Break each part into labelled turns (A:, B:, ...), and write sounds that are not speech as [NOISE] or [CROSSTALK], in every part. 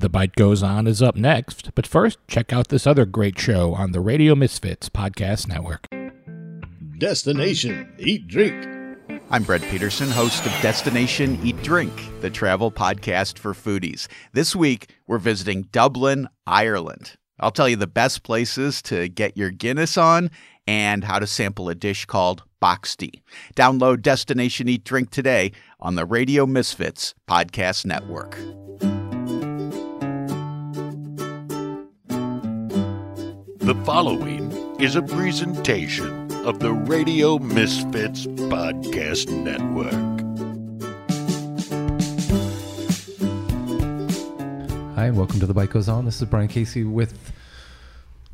A: The Bite Goes On is up next, but first, check out this other great show on the Radio Misfits Podcast Network.
B: Destination Eat Drink.
C: I'm Brett Peterson, host of Destination Eat Drink, the travel podcast for foodies. This week, we're visiting Dublin, Ireland. I'll tell you the best places to get your Guinness on and how to sample a dish called Boxty. Download Destination Eat Drink today on the Radio Misfits Podcast Network.
D: The following is a presentation of the Radio Misfits Podcast Network.
E: Hi, and welcome to The Bite Goes On. This is Brian Casey with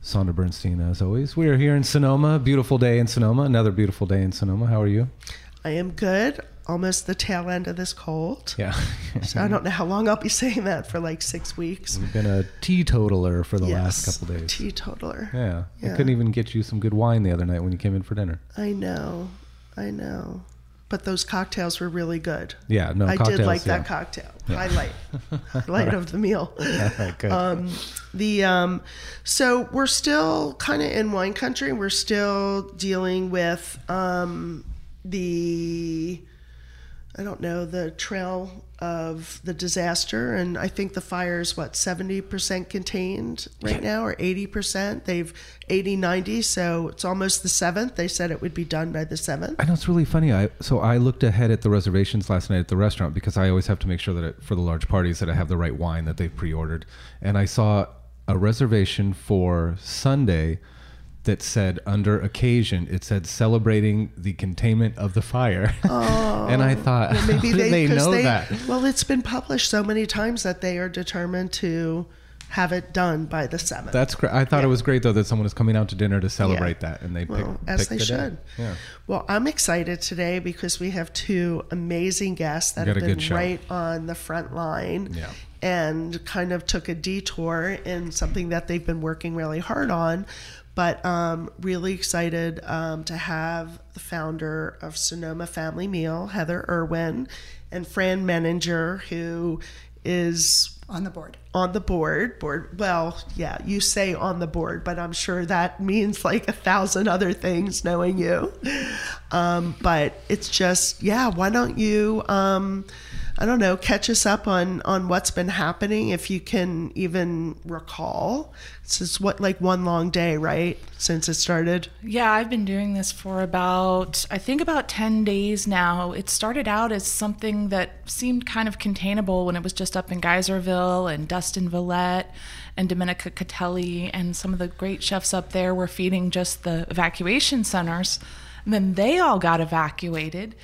E: Sondra Bernstein, as always. We are here in Sonoma. Beautiful day in Sonoma. Another beautiful day in Sonoma. How are you?
F: I am good. Almost the tail end of this cold.
E: Yeah.
F: So I don't know how long I'll be saying that for like six weeks.
E: You've been a teetotaler for the last
F: Yes,
E: couple days.
F: Teetotaler.
E: yeah. I couldn't even get you some good wine the other night when you came in for dinner.
F: I know. I know. But those cocktails were really good.
E: Yeah, no,
F: I did like
E: yeah.
F: that cocktail. Highlight. [LAUGHS] Highlight of the meal. [LAUGHS]
E: Right.
F: Um, the um, so we're still kind of in wine country. We're still dealing with um, the I don't know the trail of the disaster, and I think the fire is what seventy percent contained right now, or eighty percent. They've 80, 90, so it's almost the seventh. They said it would be done by the seventh.
E: I know it's really funny. I so I looked ahead at the reservations last night at the restaurant because I always have to make sure that it, for the large parties that I have the right wine that they've pre-ordered, and I saw a reservation for Sunday that said under occasion it said celebrating the containment of the fire, [LAUGHS] and I oh. thought
F: Well, maybe [LAUGHS] they,
E: did they know
F: they-
E: that?
F: Well, it's been published so many times that they are determined to have it done by the seventh.
E: That's great. I thought it was great though that someone was coming out to dinner to celebrate that, and they
F: well,
E: picked,
F: as they
E: the
F: should.
E: Yeah.
F: Well, I'm excited today because we have two amazing guests that have been right on the front line.
E: Yeah.
F: And kind of took a detour in something that they've been working really hard on. But um, really excited um, to have the founder of Sonoma Family Meal, Heather Irwin, and Fran Meininger, who is
G: on the board.
F: on the board board well yeah you say on the board but i'm sure that means like a thousand other things knowing you um, but it's just yeah why don't you um, i don't know catch us up on on what's been happening if you can even recall this is what like one long day right since it started
G: Yeah, I've been doing this for about, I think about 10 days now. It started out as something that seemed kind of containable when it was just up in Geyserville and Dustin Valette and Domenica Catelli and some of the great chefs up there were feeding just the evacuation centers. And then they all got evacuated.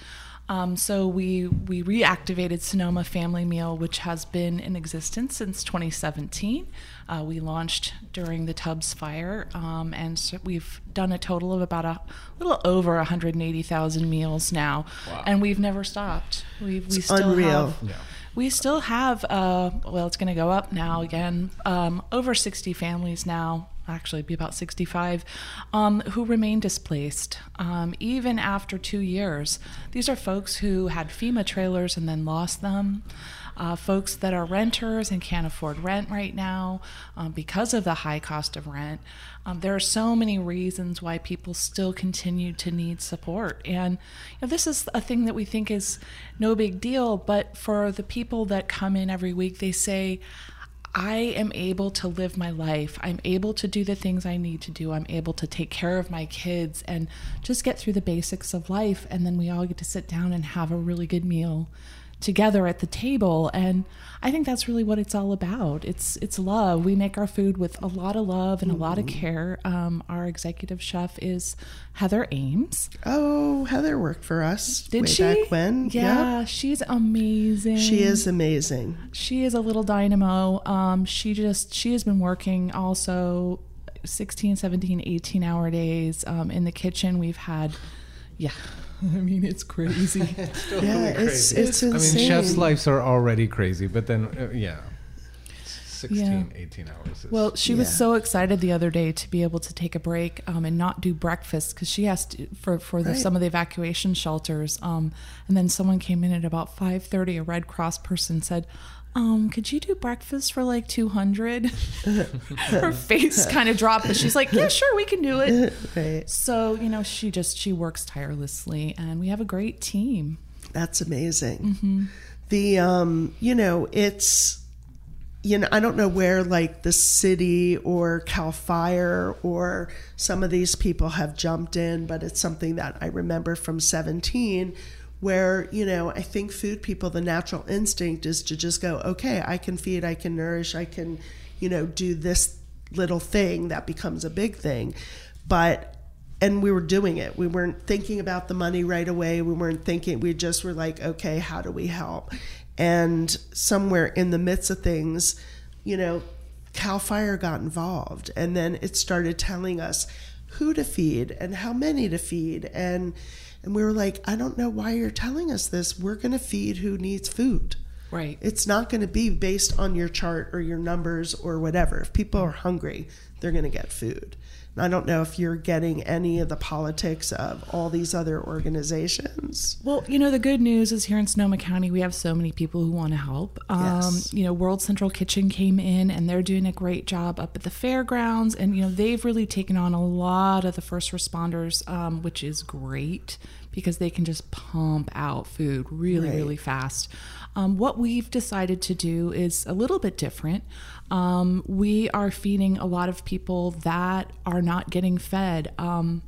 G: Um, so we we reactivated Sonoma Family Meal, which has been in existence since 2017. Uh, we launched during the Tubbs fire, um, and so we've done a total of about a little over 180,000 meals now, and we've never stopped. We've we still
F: unreal.
G: have. We still have, uh, well, it's going to go up now again, um, over 60 families now, actually be about 65, um, who remain displaced um, even after two years. These are folks who had FEMA trailers and then lost them. Uh, folks that are renters and can't afford rent right now um, because of the high cost of rent. Um, there are so many reasons why people still continue to need support. And you know, this is a thing that we think is no big deal, but for the people that come in every week, they say, I am able to live my life. I'm able to do the things I need to do. I'm able to take care of my kids and just get through the basics of life. And then we all get to sit down and have a really good meal together at the table and i think that's really what it's all about. It's it's love. We make our food with a lot of love and a lot of care. Um, our executive chef is heather ames.
F: Oh heather worked for us
G: did
F: way
G: she?
F: back when.
G: Yeah
F: Yep.
G: she's amazing.
F: She is amazing.
G: She is a little dynamo. Um, she just she has been working also 16 17 18 hour days um, in the kitchen. We've had yeah [LAUGHS] i mean it's crazy [LAUGHS]
F: yeah it's it's insane.
E: I mean, chefs' lives are already crazy, but then, uh, yeah. 16,
G: Yeah.
E: 18 hours. Is,
G: Well, she was so excited the other day to be able to take a break um, and not do breakfast because she has to for for the,
F: Right.
G: some of the evacuation shelters. Um, and then someone came in at about five thirty. A Red Cross person said, um, could you do breakfast for like 200? [LAUGHS] Her face [LAUGHS] kind of dropped, but she's like, yeah, sure, we can do it. [LAUGHS]
F: Right.
G: So, you know, she just, she works tirelessly and we have a great team.
F: That's amazing. The um, you know, it's you know, I don't know where like the city or Cal Fire or some of these people have jumped in, but it's something that I remember from 17 where, you know, I think food people the natural instinct is to just go, okay, I can feed, I can nourish, I can, you know, do this little thing that becomes a big thing. But and we were doing it. We weren't thinking about the money right away. We weren't thinking. We just were like, okay, how do we help? And somewhere in the midst of things, you know, Cal Fire got involved, and then it started telling us who to feed and how many to feed, and and we were like, I don't know why you're telling us this. We're going to feed who needs food.
G: Right.
F: It's not going to be based on your chart or your numbers or whatever. If people are hungry, they're going to get food. I don't know if you're getting any of the politics of all these other organizations.
G: Well, you know, the good news is here in Sonoma County, we have so many people who want to help. Um,
F: Yes.
G: You know, World Central Kitchen came in and they're doing a great job up at the fairgrounds. And, you know, they've really taken on a lot of the first responders, um, which is great because they can just pump out food really,
F: Right.
G: really fast. Um, what we've decided to do is a little bit different. Um, we are feeding a lot of people that are not getting fed. Um,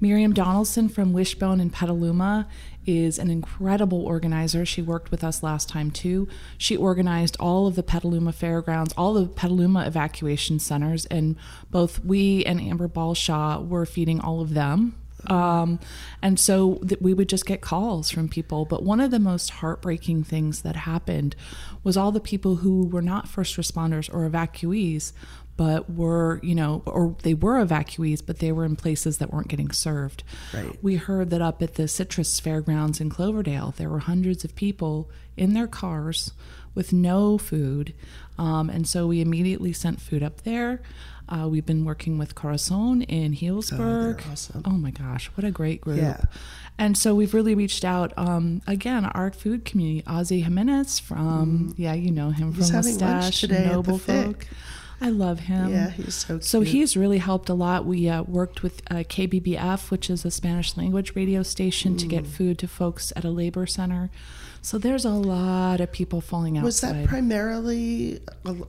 G: Miriam Donaldson from Wishbone in Petaluma is an incredible organizer. She worked with us last time too. She organized all of the Petaluma fairgrounds, all the Petaluma evacuation centers, and both we and Amber Balshaw were feeding all of them. Um, and so that we would just get calls from people. But one of the most heartbreaking things that happened was all the people who were not first responders or evacuees, but were, you know, or they were evacuees, but they were in places that weren't getting served.
F: Right.
G: We heard that up at the Citrus Fairgrounds in Cloverdale, there were hundreds of people in their cars with no food. Um, and so we immediately sent food up there. Uh, we've been working with Corazon in Healdsburg.
F: awesome.
G: Oh my gosh, what a great group.
F: Yeah.
G: And so we've really reached out. Um, again, our food community, Ozzy Jimenez from, yeah, you know him.
F: He's
G: from Mustache,
F: today at the
G: Noble. Folk. I love him.
F: Yeah, he's so cute.
G: So he's really helped a lot. We uh, worked with uh, KBBF, which is a Spanish language radio station, to
F: Mm.
G: get food to folks at a labor center. So there's a lot of people falling outside.
F: Was that primarily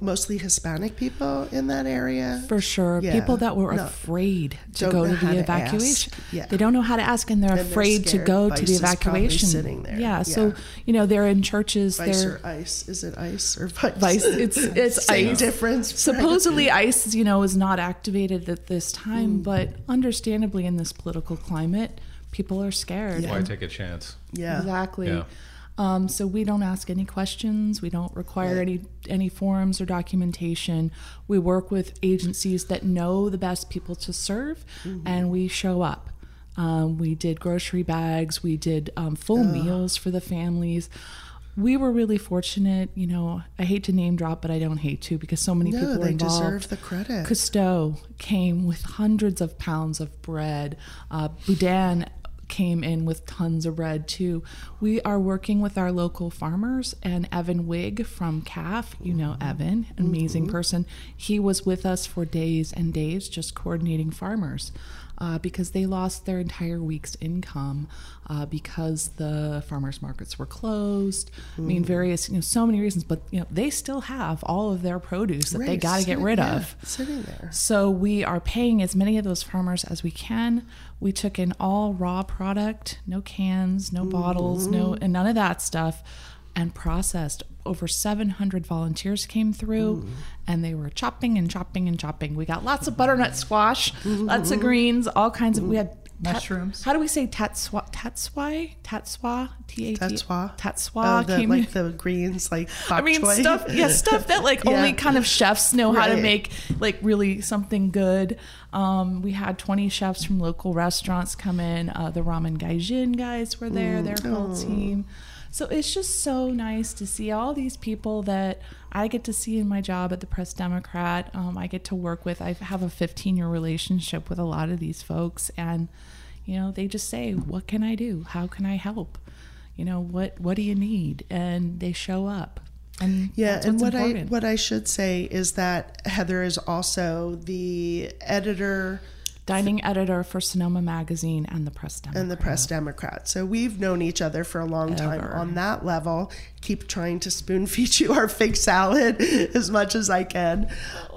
F: mostly Hispanic people in that area?
G: For sure.
F: Yeah.
G: People that were
F: No.
G: afraid to
F: Don't
G: go to the
F: to
G: evacuation.
F: ask. Yeah.
G: They don't know how to ask and they're
F: And they're
G: afraid to go
F: Vice
G: to the
F: is
G: evacuation.
F: sitting there.
G: Yeah. So, you know, they're in churches.
F: Vice
G: they're
F: or ice? Is it ice or vice? [LAUGHS]
G: Vice. It's [LAUGHS] it's
F: Same
G: ice.
F: difference.
G: Supposedly, ICE, you know, is not activated at this time,
F: Mm.
G: but understandably, in this political climate, people are scared.
E: Why take a chance?
F: Yeah.
G: Exactly.
E: Yeah.
G: Um, so we don't ask any questions. We don't require any any forms or documentation. We work with agencies that know the best people to serve,
F: Mm-hmm.
G: and we show up. Um, we did grocery bags. We did um, full meals for the families. We were really fortunate. You know, I hate to name drop, but I don't hate to because so many
F: No,
G: people were
F: they deserve the credit.
G: Costeaux came with hundreds of pounds of bread. Uh, Boudin came in with tons of bread too. We are working with our local farmers and Evan Wiig from CAF. You know Evan, an amazing person. He was with us for days and days just coordinating farmers. Uh, because they lost their entire week's income uh, because the farmers markets were closed. I mean, various, you know, so many reasons, but you know, they still have all of their produce that they got to get rid
F: yeah,
G: of.
F: Sitting there.
G: So we are paying as many of those farmers as we can. We took in all raw product, no cans, no bottles, no mm-hmm. and none of that stuff, and processed. Over 700 volunteers came through, mm-hmm. and they were chopping and chopping and chopping. We got lots of mm-hmm. butternut squash, lots of greens, all kinds of. We had tat-
B: Mushrooms.
G: how do we say tatswa? Tatswai? Tatswa? T A T.
F: Tatswa.
G: Tatswa
F: Oh, the, like the greens, like [LAUGHS]
G: I mean,
F: choy.
G: stuff, yeah, [LAUGHS] stuff that like
F: Yeah.
G: only kind of chefs know how to make, like really something good. Um, we had 20 chefs from local restaurants come in. Uh, the Ramen Gaijin guys were there,
F: Mm.
G: their whole
F: Oh.
G: team. So it's just so nice to see all these people that I get to see in my job at the Press Democrat. Um, I get to work with. I have a 15 year relationship with a lot of these folks, and you know, they just say, "What can I do? How can I help?" You know, what what do you need? And they show up. And
F: Yeah, and what I what I should say is that Heather is also the editor
G: dining editor for Sonoma Magazine and the Press Democrat.
F: and the Press Democrat. So we've known each other for a long time
G: Ever.
F: on that level. Keep trying to spoon feed [LAUGHS] you our fig salad as much as I can.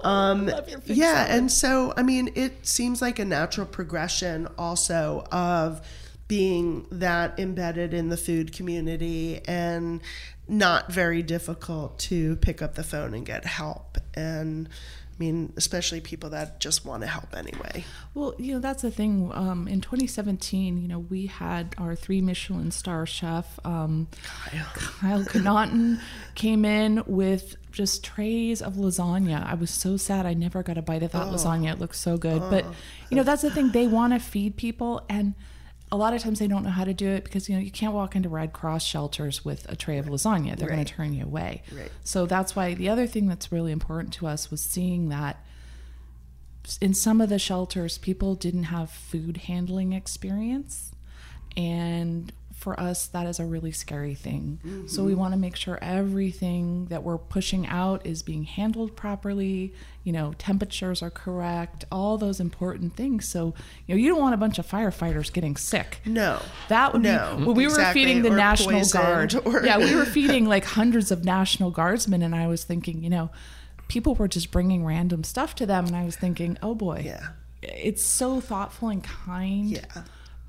F: Um, yeah, and so I mean, it seems like a natural progression also of being that embedded in the food community and not very difficult to pick up the phone and get help and I mean, especially people that just want to help anyway.
G: Well, you know, that's the thing. Um, in 2017, you know, we had our three Michelin star chef, um, Kyle Connaughton, [LAUGHS] came in with just trays of lasagna. I was so sad I never got a bite of that lasagna. It looked so good. But, you know, that's the thing. They want to feed people. And a lot of times they don't know how to do it because, you know, you can't walk into Red Cross shelters with a tray of lasagna. They're going to turn you away.
F: Right.
G: So that's why the other thing that's really important to us was seeing that in some of the shelters, people didn't have food handling experience. And for us, that is a really scary thing. So we mm-hmm. want to make sure everything that we're pushing out is being handled properly. You know, temperatures are correct, all those important things. So, you know, you don't want a bunch of firefighters getting sick.
F: No.
G: That would
F: No,
G: be well, we
F: exactly,
G: were feeding the
F: or
G: National Guard. [LAUGHS]
F: or-
G: Yeah, we were feeding like hundreds of National Guardsmen, and I was thinking, you know, people were just bringing random stuff to them, and I was thinking, oh boy,
F: Yeah.
G: it's so thoughtful and kind.
F: Yeah.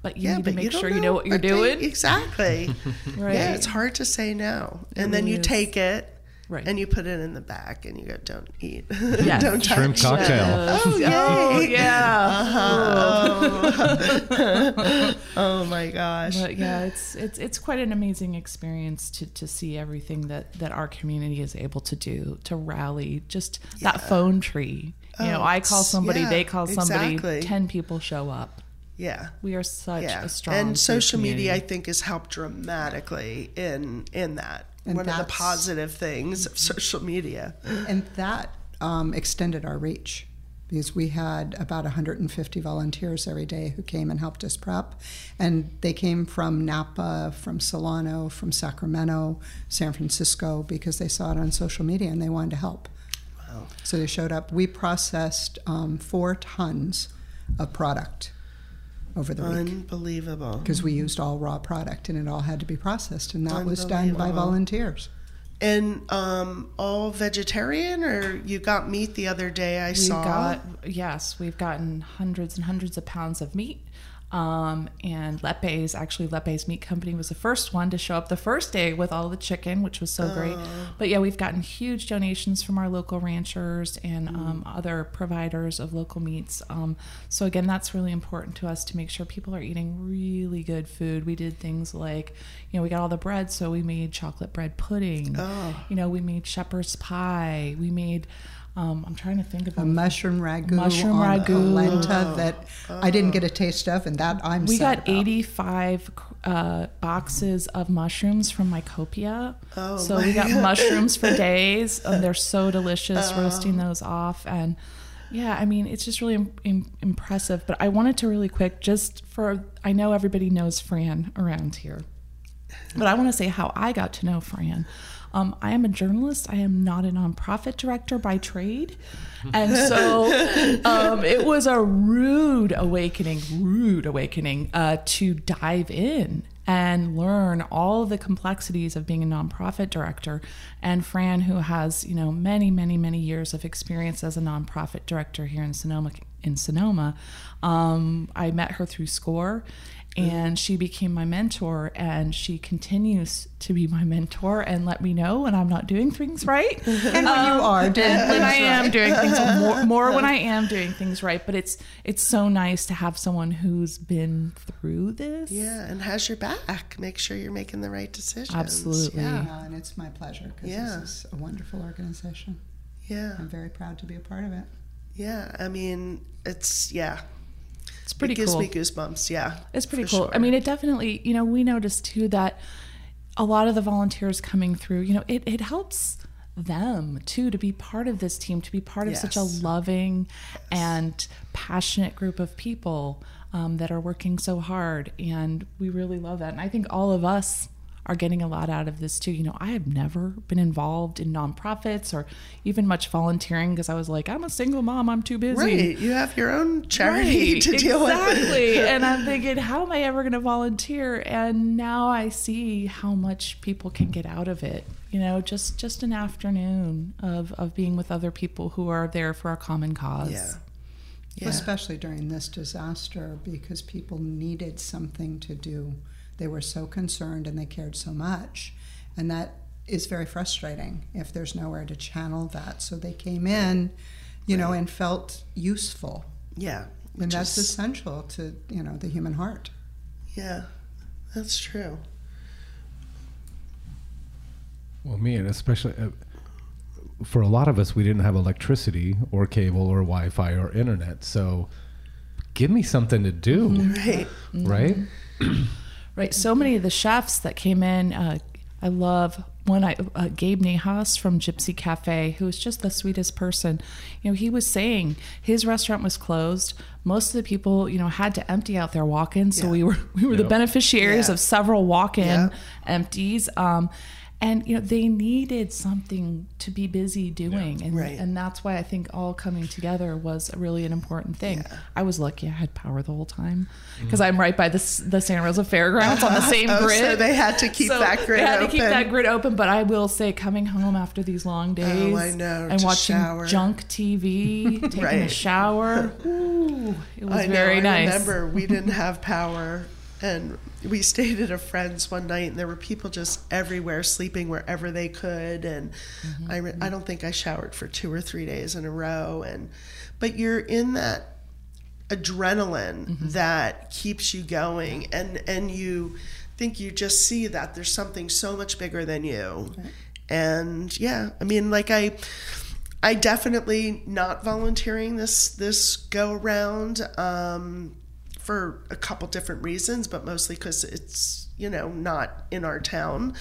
G: But you
F: yeah,
G: need to
F: but
G: make
F: don't
G: sure you know what you're
F: Okay,
G: doing.
F: Exactly. [LAUGHS]
G: Right.
F: Yeah, it's hard to say no. And then
G: really
F: you take it
G: Right.
F: and you put it in the back and you go, don't eat. [LAUGHS]
G: Yes.
F: don't touch.
E: Shrimp cocktail.
F: Oh, [LAUGHS] yay.
G: Oh yeah.
F: Oh my gosh.
G: But yeah, it's it's it's quite an amazing experience to, to see everything that, that our community is able to do to rally just that phone tree. You oh, know,
F: Oh,
G: I call somebody,
F: yeah,
G: they call somebody,
F: exactly.
G: ten people show up.
F: Yeah.
G: We are such
F: Yeah.
G: a strong
F: and
G: food
F: social media, I think, has helped dramatically in in that.
B: And
F: One of the positive things of social media.
B: And that um, extended our reach because we had about 150 volunteers every day who came and helped us prep. And they came from Napa, from Solano, from Sacramento, San Francisco because they saw it on social media and they wanted to help. Wow. So they showed up. We processed um, four tons of product over the week
F: Unbelievable.
B: because we used all raw product and it all had to be processed. And that was done by volunteers.
F: And um, all vegetarian, or you got meat the other day? I
G: We've
F: saw.
G: got yes, we've gotten hundreds and hundreds of pounds of meat. Um, and Lepe's actually Lepe's Meat Company was the first one to show up the first day with all the chicken, which was so great. But yeah, we've gotten huge donations from our local ranchers and um, other providers of local meats. Um, so again, that's really important to us to make sure people are eating really good food. We did things like, you know, we got all the bread, so we made chocolate bread pudding. You know, we made shepherd's pie. We made. Um, I'm trying to think
B: of
G: a
B: mushroom ragu,
G: Mushroom
B: on
G: ragu.
B: polenta that I didn't get a taste of, and that I'm
G: We
B: sad
G: got
B: about.
G: 85 uh, boxes of mushrooms from Mycopia.
F: Oh,
G: so we got mushrooms for days. And [LAUGHS] they're so delicious, roasting those off. And yeah, I mean, it's just really im- im- impressive. But I wanted to really quick, just for, I know everybody knows Fran around here, but I want to say how I got to know Fran. Um, I am a journalist. I am not a nonprofit director by trade. And so [LAUGHS] um, it was a rude awakening, rude awakening uh, to dive in and learn all the complexities of being a nonprofit director. And Fran, who has, you know, many, many, many years of experience as a nonprofit director here in Sonoma, in Sonoma, um, I met her through SCORE and she became my mentor and she continues to be my mentor and let me know when I'm not doing things right. [LAUGHS]
B: And when you um, are doing
G: and when I am
B: right.
G: doing things more, [LAUGHS] more when I am doing things right. But it's it's so nice to have someone who's been through this.
F: Yeah, and has your back. Make sure you're making the right decisions.
G: Absolutely.
F: Yeah.
B: Yeah, and it's my pleasure because
F: Yeah.
B: this is a wonderful organization.
F: Yeah.
B: I'm very proud to be a part of it.
F: Yeah. I mean, it's yeah.
G: It's pretty
F: it gives
G: cool.
F: me goosebumps. Yeah.
G: It's pretty cool.
F: sure.
G: I mean, it definitely, you know, we noticed too that a lot of the volunteers coming through, you know, it, it helps them too to be part of this team, to be part of such a
F: Yes.
G: loving and passionate group of people um, that are working so hard. And we really love that. And I think all of us are getting a lot out of this too. You know, I have never been involved in nonprofits or even much volunteering because I was like, I'm a single mom, I'm too busy.
F: Right. You have your own charity
G: Right,
F: to deal with.
G: exactly. [LAUGHS] and I'm thinking, how am I ever going to volunteer? And now I see how much people can get out of it. You know, just just an afternoon of of being with other people who are there for a common cause.
F: Yeah. Yeah.
B: especially during this disaster because people needed something to do. They were so concerned and they cared so much. And that is very frustrating if there's nowhere to channel that. So they came in, you know, and felt useful.
F: Yeah.
B: And that's
F: is-
B: essential to, you know, the human heart.
F: yeah. That's true.
E: Well, me and especially uh, for a lot of us, we didn't have electricity or cable or Wi-Fi or internet. So, give me something to do,
F: Right.
E: right? [CLEARS THROAT]
G: Right. So many of the chefs that came in, uh, I love one. I uh, Gabe Nahas from Gypsy Cafe, who was just the sweetest person. You know, he was saying his restaurant was closed. Most of the people, you know, had to empty out their walk-ins. So
F: Yeah.
G: we were [LAUGHS] we were the beneficiaries
F: Yeah.
G: of several walk-in
F: Yeah.
G: empties. Um, and you know they needed something to be busy doing, and
F: Right.
G: and that's why I think all coming together was really an important thing. I was lucky I had power the whole time mm. because I'm right by the the Santa Rosa Fairgrounds on the [LAUGHS] same
F: Oh,
G: grid.
F: so they had to keep
G: So
F: that grid open.
G: They had
F: open.
G: to keep that grid open, but I will say, coming home after these long days,
F: Oh, I know,
G: and watching
F: shower.
G: junk TV, [LAUGHS] taking a shower, ooh, it was
F: I know,
G: very
F: I
G: nice.
F: remember we didn't have power and we stayed at a friend's one night and there were people just everywhere sleeping wherever they could. And
G: Mm-hmm.
F: I, re- I don't think I showered for two or three days in a row. And but you're in that adrenaline
G: Mm-hmm.
F: that keeps you going. And and you think you just see that there's something so much bigger than you. And yeah i mean like i i definitely not volunteering this this go around um for a couple different reasons but mostly because it's you know not in our town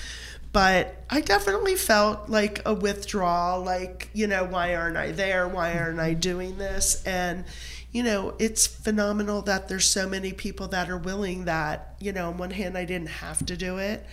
F: but I definitely felt like a withdrawal, like, you know, why aren't I there? Why aren't I doing this? And, you know, it's phenomenal that there's so many people that are willing that, you know, on one hand, I didn't have to do it.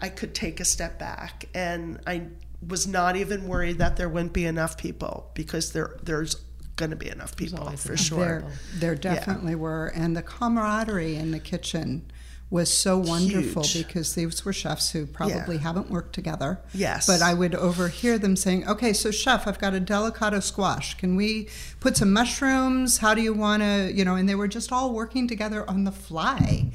F: I could take a step back and I was not even worried that there wouldn't be enough people because there there's going to be enough people for sure.
B: There, there definitely were. And the camaraderie in the kitchen was so wonderful
F: Huge.
B: because these were chefs who probably
F: Yeah.
B: haven't worked together.
F: Yes.
B: But I would overhear them saying, okay, so chef, I've got a delicata squash. Can we put some mushrooms? How do you want to, you know, and they were just all working together on the fly.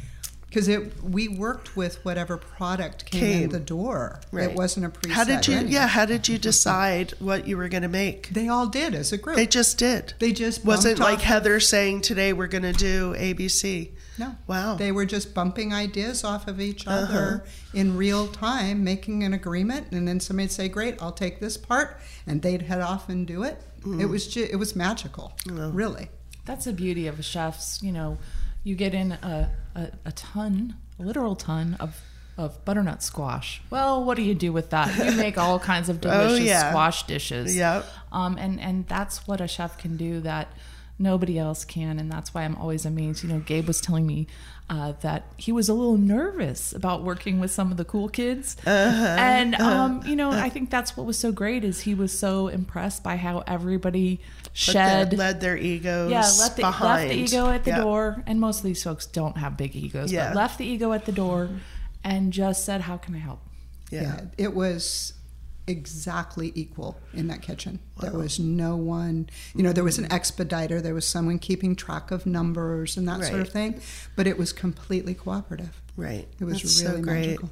B: Because it, we worked with whatever product came, in the door.
F: Right.
B: It wasn't a preset.
F: How did you
B: menu.
F: yeah, how did you decide what you were going to make?
B: They all did as a group.
F: They just did.
B: They just
F: wasn't like
B: off-
F: Heather saying today we're going to do ABC.
B: No.
F: Wow.
B: They were just bumping ideas off of each uh-huh. other in real time, making an agreement, and then somebody'd say, "Great, I'll take this part," and they'd head off and do it. It mm-hmm. was ju- it was magical, really.
G: That's the beauty of a chefs. You know, you get in a, a, a ton, a literal ton of, of butternut squash. Well, what do you do with that? You make all kinds of [LAUGHS] delicious
F: Oh, yeah.
G: squash dishes.
F: Yep.
G: Um, and, and that's what a chef can do that nobody else can. And that's why I'm always amazed. You know, Gabe was telling me uh, that he was a little nervous about working with some of the cool kids. And, um, you know, I think that's what was so great is he was so impressed by how everybody shed
F: their- led their egos
G: yeah, left the,
F: behind.
G: left the ego at the
F: Yeah.
G: door, and most of these folks don't have big egos,
F: Yeah.
G: but left the ego at the door and just said, "How can I help?"
F: Yeah.
B: Yeah, it was exactly equal in that kitchen. There was no one, you know, there was an expediter, there was someone keeping track of numbers and that sort of thing, but it was completely cooperative.
F: Right.
B: It was
F: That's
B: really
F: so great.
B: magical.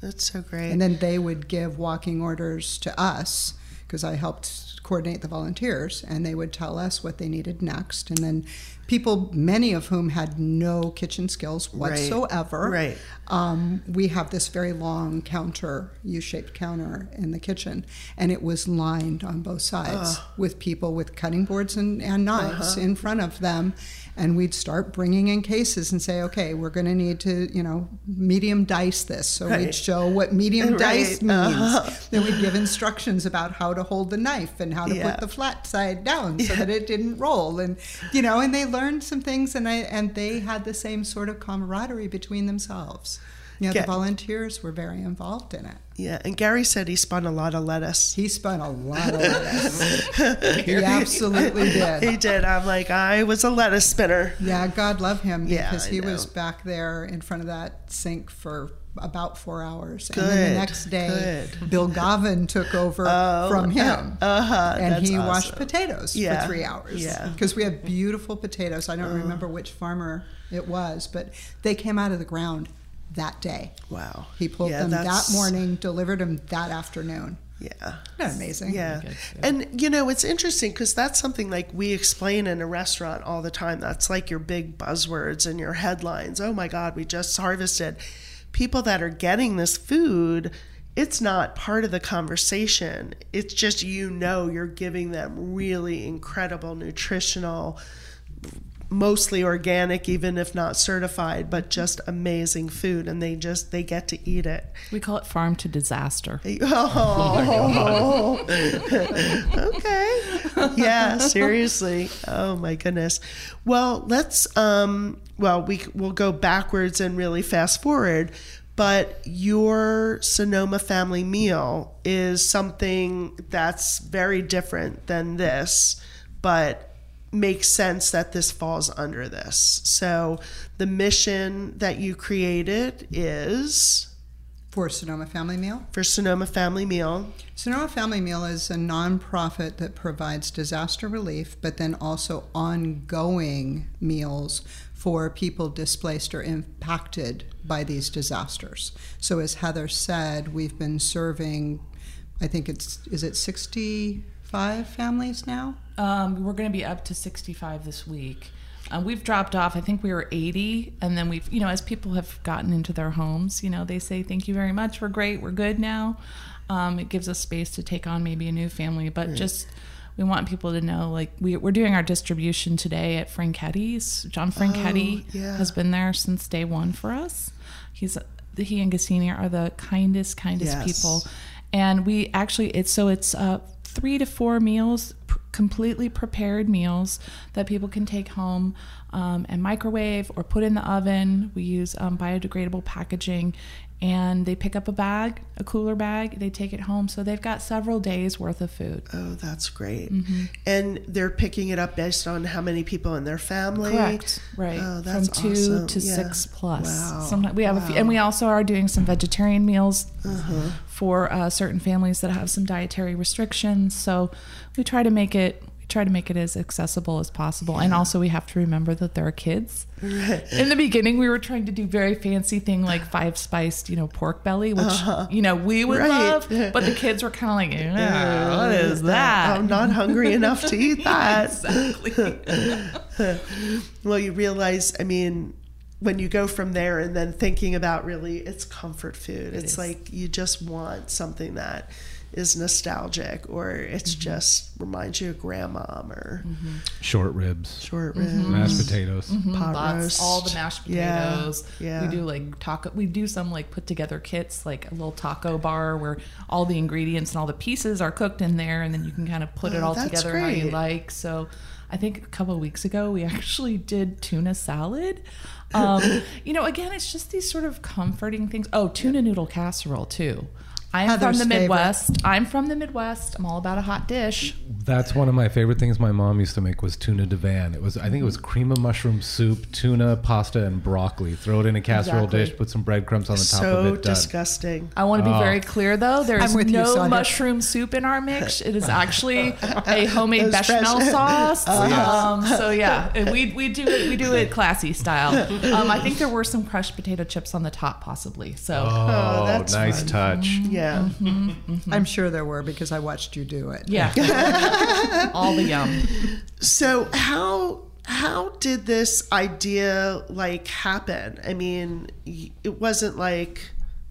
F: That's so great.
B: And then they would give walking orders to us because I helped coordinate the volunteers, and they would tell us what they needed next. And then people, many of whom had no kitchen skills whatsoever,
F: Right.
B: um, we have this very long counter, U-shaped counter in the kitchen, and it was lined on both sides with people with cutting boards and, and knives
F: Uh-huh.
B: in front of them. And we'd start bringing in cases and say, okay, we're going to need to, you know, medium dice this. So we'd show what medium [LAUGHS] dice means.
F: Uh-huh.
B: Then we'd give instructions about how to hold the knife and how to
F: Yeah.
B: put the flat side down so that it didn't roll. And you know, and they learned some things, and I and they had the same sort of camaraderie between themselves. Yeah, the volunteers were very involved in it.
F: yeah, and Gary said he spun a lot of lettuce.
B: He spun a lot of lettuce. [LAUGHS] he absolutely did.
F: He did. I'm like, I was a lettuce spinner.
B: Yeah, God love him because
F: I
B: he was back there in front of that sink for about four hours. And then
F: Good,
B: the next day,
F: good.
B: Bill Govan took over
F: Oh,
B: from him.
F: uh-huh,
B: and he washed potatoes
F: Yeah,
B: for three hours.
F: yeah.
B: Because we had beautiful potatoes. I don't remember which farmer it was, but they came out of the ground that day.
F: Wow.
B: He pulled
F: Yeah,
B: them that morning, delivered them that afternoon.
F: Yeah.
B: Isn't that amazing?
F: Yeah. And, you know, it's interesting because that's something like we explain in a restaurant all the time. That's like your big buzzwords and your headlines. Oh my God, we just harvested. People that are getting this food, it's not part of the conversation. It's just you know you're giving them really incredible nutritional mostly organic even if not certified but just amazing food and they just they get to eat it
G: We call it farm to disaster. [LAUGHS]
F: Oh, okay. Yeah, seriously. Oh my goodness. Well, let's um well, we we'll go backwards and really fast forward, but your Sonoma family meal is something that's very different than this, but makes sense that this falls under this. So, the mission that you created is
B: For Sonoma Family Meal.
F: for Sonoma Family Meal.
B: Sonoma Family Meal is a nonprofit that provides disaster relief, but then also ongoing meals for people displaced or impacted by these disasters. So, as Heather said, we've been serving, I think it's, is it 65 families now?
G: Um, we're going to be up to 65 this week. Uh, we've dropped off. I think we were 80, and then we've, you know, as people have gotten into their homes, you know, they say, "Thank you very much. We're great. We're good now." Um, it gives us space to take on maybe a new family, but just we want people to know, like, we, we're doing our distribution today at Franchetti's. John Franchetti
F: yeah.
G: has been there since day one for us. He's he and Gassini are the kindest, kindest
F: Yes.
G: people and we actually it's so it's uh, three to four meals completely prepared meals that people can take home um, and microwave or put in the oven we use um, biodegradable packaging and they pick up a bag a cooler bag they take it home so they've got several days worth of food
F: Oh, that's great.
G: Mm-hmm.
F: And they're picking it up based on how many people in their family.
G: Correct. Right.
F: Oh,
G: From two
F: awesome.
G: to
F: Yeah.
G: six plus.
F: Wow.
G: Sometimes we have a few, and we also are doing some vegetarian meals for uh, certain families that have some dietary restrictions. So we try to make it. We try to make it as accessible as possible, and also we have to remember that there are kids. In the beginning, we were trying to do very fancy thing like five spiced, you know, pork belly, which uh-huh. you know we would
F: Right.
G: love, but the [LAUGHS] kids were kind of like, "Yeah, what is that?
F: I'm not hungry enough to eat [LAUGHS] that.
G: exactly. [LAUGHS]
F: Well, you realize, I mean, when you go from there and then thinking about really, it's comfort food. it's
G: is.
F: like you just want something that is nostalgic or it's
G: Mm-hmm.
F: just reminds you of grandma or mm-hmm.
E: Short ribs,
F: short mm-hmm. ribs,
E: mashed potatoes. Mm-hmm.
F: pot
G: Lots,
F: roast.
G: all the mashed potatoes.
F: yeah.
G: We do like taco. We do some like put together kits, like a little taco bar where all the ingredients and all the pieces are cooked in there, and then you can kind of put it
F: Oh,
G: all
F: that's
G: together how you like. So, I think a couple of weeks ago we [LAUGHS] actually did tuna salad. Um, [LAUGHS] you know, again, it's just these sort of comforting things. Oh, tuna noodle casserole too. I'm
B: Heather's
G: from the
B: favorite.
G: Midwest. I'm from the Midwest. I'm all about a hot dish.
E: That's one of my favorite things my mom used to make was tuna divan. It was I think it was cream of mushroom soup, tuna, pasta, and broccoli. Throw it in a casserole
G: Exactly.
E: dish, put some breadcrumbs on the top
F: so
E: of it. Done.
F: disgusting.
G: I want to be
E: Oh.
G: very clear, though. There's
B: I'm with you,
G: no mushroom soup in our mix. It is actually [LAUGHS] a homemade
F: Those
G: bechamel
F: fresh- [LAUGHS]
G: sauce. um, so yeah, [LAUGHS] we we do it we do it classy style. Um, I think there were some crushed potato chips on the top, possibly. So
E: Oh,
F: that's
E: nice
F: fun.
E: touch.
F: Yeah.
B: I'm sure there were because I watched you do it.
G: yeah, [LAUGHS] all the yum.
F: So how how did this idea like happen? I mean, it wasn't like